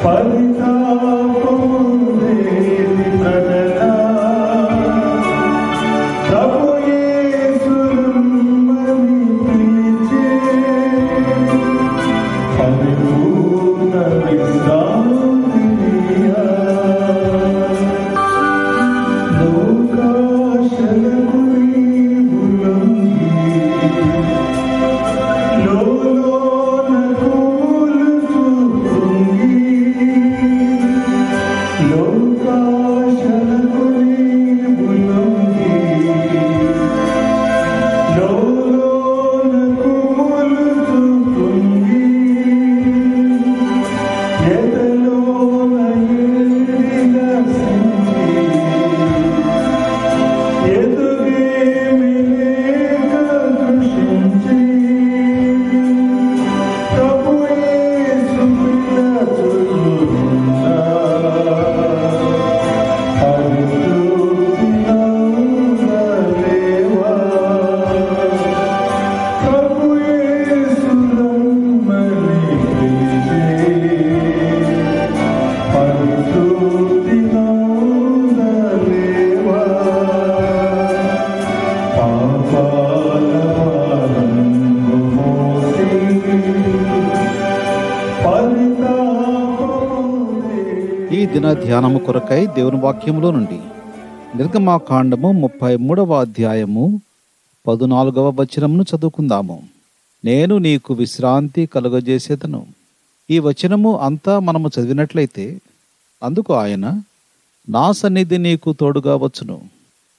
ఈ దిన ధ్యానము కొరకై దేవుని వాక్యములో నుండి. నిర్గమాకాండము ముప్పై మూడవ అధ్యాయము పదునాలుగవ వచనమును చదువుకుందాము. నేను నీకు విశ్రాంతి కలుగజేసేదను. ఈ వచనము అంతా మనము చదివినట్లయితే అందుకు ఆయన నా సన్నిధి నీకు తోడుగా వచ్చును.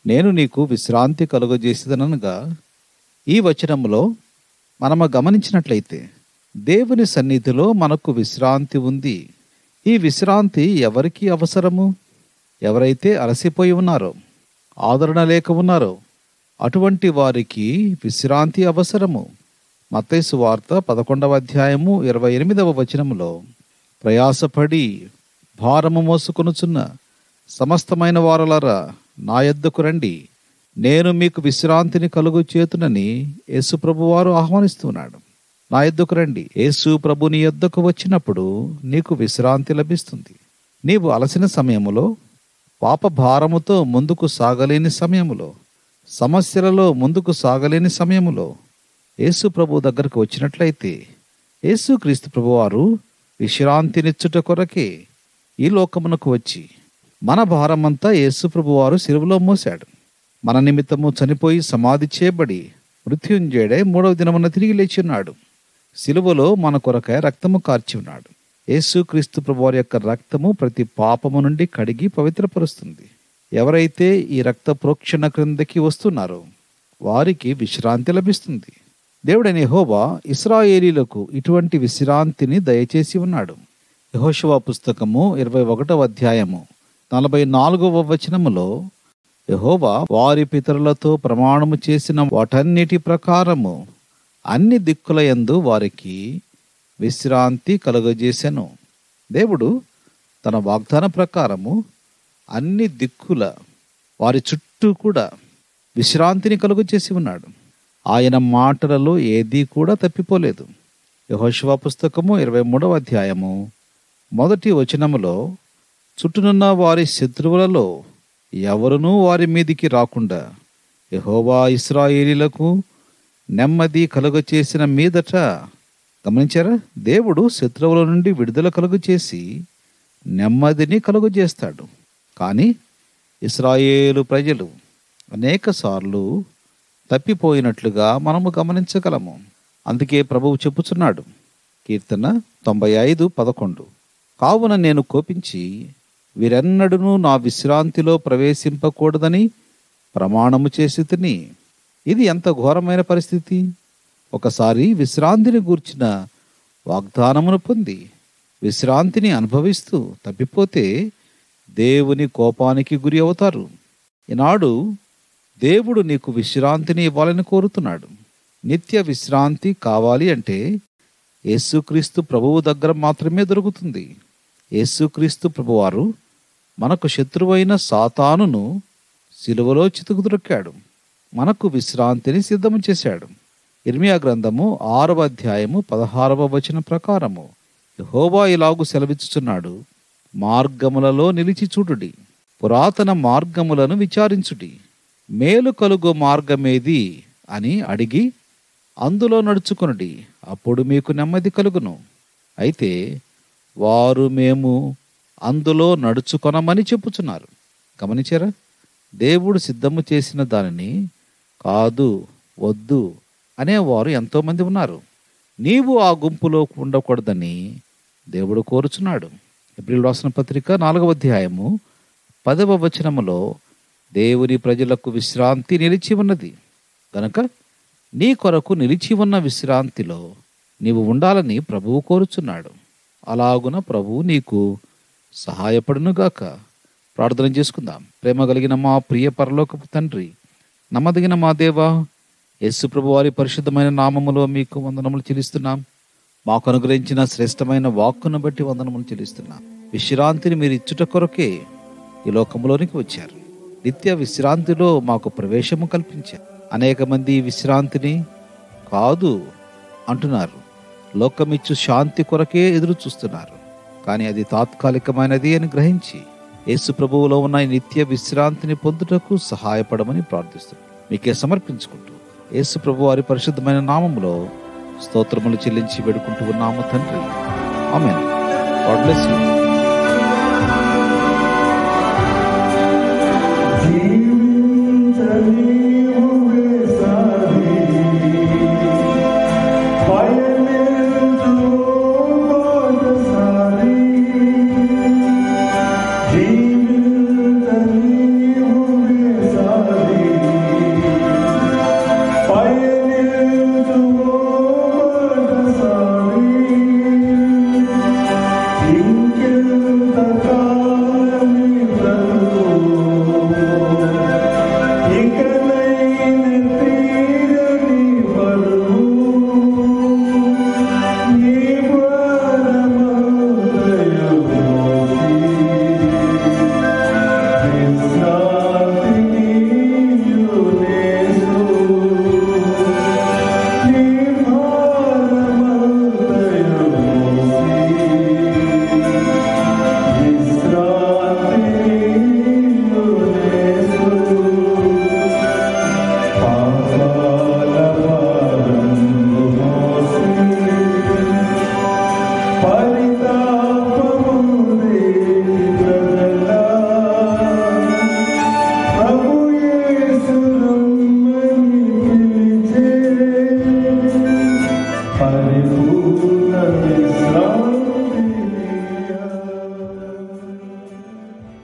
నేను నీకు విశ్రాంతి కలుగజేసేదనగా ఈ వచనములో మనము గమనించినట్లయితే దేవుని సన్నిధిలో మనకు విశ్రాంతి ఉంది. ఈ విశ్రాంతి ఎవరికి అవసరము? ఎవరైతే అలసిపోయి ఉన్నారో ఆదరణ లేక ఉన్నారో అటువంటి వారికి విశ్రాంతి అవసరము. మత్తైసు వార్త పదకొండవ అధ్యాయము ఇరవై ఎనిమిదవ వచనములో ప్రయాసపడి భారము మోసుకొనుచున్న సమస్తమైన వారలరా నా యొద్దకు రండి. నేను మీకు విశ్రాంతిని కలుగు చేతునని యేసుప్రభు వారు ఆహ్వానిస్తున్నాడు నా యొద్దకు రండి. యేసు ప్రభు నీ యొద్దకు వచ్చినప్పుడు నీకు విశ్రాంతి లభిస్తుంది. నీవు అలసిన సమయములో పాప భారముతో ముందుకు సాగలేని సమయములో సమస్యలలో ముందుకు సాగలేని సమయములో యేసు ప్రభు దగ్గరకు వచ్చినట్లయితే యేసు క్రీస్తు ప్రభువారు విశ్రాంతినిచ్చుట కొరకే ఈ లోకమునకు వచ్చి మన భారమంతా యేసు ప్రభువారు సిరువులో మోశాడు. మన నిమిత్తము చనిపోయి సమాధి చేయబడి మృత్యుంజయుడై మూడవ దినమున తిరిగి లేచున్నాడు సిలువలో మన కొరకై రక్తము కార్చి ఉన్నాడు. యేసుక్రీస్తు ప్రభువారి యొక్క రక్తము ప్రతి పాపము నుండి కడిగి పవిత్రపరుస్తుంది. ఎవరైతే ఈ రక్త ప్రోక్షణ క్రిందకి వస్తున్నారో వారికి విశ్రాంతి లభిస్తుంది. దేవుడైన హోబా ఇస్రాయేలీలకు ఇటువంటి విశ్రాంతిని దయచేసి ఉన్నాడు. యెహోషువ పుస్తకము ఇరవై ఒకటవ అధ్యాయము నలభై నాలుగవ వచనములో యహోవా వారి పితరులతో ప్రమాణము చేసిన వాటన్నిటి ప్రకారము అన్ని దిక్కుల యందు వారికి విశ్రాంతి కలుగజేశాను దేవుడు తన వాగ్దాన ప్రకారము అన్ని దిక్కుల వారి చుట్టూ కూడా విశ్రాంతిని కలుగజేసి ఉన్నాడు. ఆయన మాటలలో ఏదీ కూడా తప్పిపోలేదు. యహోశివ పుస్తకము ఇరవై మూడవ అధ్యాయము మొదటి వచనములో చుట్టూనున్న వారి శత్రువులలో ఎవరునూ వారి మీదికి రాకుండా యహోవా ఇస్రాయేలీలకు నెమ్మది కలుగచేసిన మీదట గమనించారా? దేవుడు శత్రువుల నుండి విడుదల కలుగు చేసి నెమ్మదిని కలుగు చేస్తాడు. కానీ ఇస్రాయేలు ప్రజలు అనేక సార్లు తప్పిపోయినట్లుగా మనము గమనించగలము. అందుకే ప్రభువు చెప్పుచున్నాడు కీర్తన తొంభై ఐదు పదకొండు. కావున నేను కోపించి వీరెన్నడూ నా విశ్రాంతిలో ప్రవేశింపకూడదని ప్రమాణము చేసి తిని ఇది ఎంత ఘోరమైన పరిస్థితి? ఒకసారి విశ్రాంతిని గూర్చిన వాగ్దానమును పొంది విశ్రాంతిని అనుభవిస్తూ తప్పిపోతే దేవుని కోపానికి గురి అవుతారు. ఈనాడు దేవుడు నీకు విశ్రాంతిని ఇవ్వాలని కోరుతున్నాడు. నిత్య విశ్రాంతి కావాలి అంటే యేసుక్రీస్తు ప్రభువు దగ్గర మాత్రమే దొరుకుతుంది. యేసుక్రీస్తు ప్రభువారు మనకు శత్రువైన సాతానును సిలువలో చితుకు దొరికాడు. మనకు విశ్రాంతిని సిద్ధము చేశాడు. ఇర్మియా గ్రంథము ఆరవ అధ్యాయము పదహారవ వచన ప్రకారము. యెహోవా ఇలాగు సెలవిచ్చుచున్నాడు. మార్గములలో నిలిచి చూడుడి. పురాతన మార్గములను విచారించుడి. మేలు కలుగు మార్గమేది అని అడిగి అందులో నడుచుకొనుడి. అప్పుడు మీకు నెమ్మది కలుగును. అయితే వారు మేము అందులో నడుచుకొనమని చెప్పుచున్నారు. గమనించారా? దేవుడు సిద్ధము చేసిన దానిని కాదు వద్దు అనేవారు ఎంతోమంది ఉన్నారు. నీవు ఆ గుంపులో ఉండకూడదని దేవుడు కోరుచున్నాడు. ఏప్రిల్ రాసిన పత్రిక నాలుగవ అధ్యాయము పదవ వచనములో దేవుని ప్రజలకు విశ్రాంతి నిలిచి ఉన్నది. కనుక నీ కొరకు నిలిచి ఉన్న విశ్రాంతిలో నీవు ఉండాలని ప్రభువు కోరుచున్నాడు. అలాగున ప్రభువు నీకు సహాయపడునుగాక. ప్రార్థన చేసుకుందాం. ప్రేమ కలిగిన మా ప్రియ పరలోకపు తండ్రి నమ్మదగిన మా దేవా యేసు ప్రభు వారి పరిశుద్ధమైన నామములో మీకు వందనములు చెల్లిస్తున్నాం. మాకు అనుగ్రహించిన శ్రేష్టమైన వాక్కును బట్టి వందనములు చెల్లిస్తున్నాం. విశ్రాంతిని మీరు ఇచ్చుట కొరకే ఈ లోకంలోనికి వచ్చారు. నిత్య విశ్రాంతిలో మాకు ప్రవేశము కల్పించారు. అనేక మంది విశ్రాంతిని కాదు అంటున్నారు. లోకమిచ్చు శాంతి కొరకే ఎదురు చూస్తున్నారు కానీ అది తాత్కాలికమైనది అని గ్రహించి యేసు ప్రభువులో ఉన్న ఈ నిత్య విశ్రాంతిని పొందుటకు సహాయపడమని ప్రార్థిస్తున్నాం. మీకే సమర్పించుకుంటూ యేసు ప్రభు వారి పరిశుద్ధమైన నామములో స్తోత్రములు చెల్లించి వేడుకుంటూ ఉన్నాము తండ్రి. ఆమె గాడ్ బ్లెస్ యూ.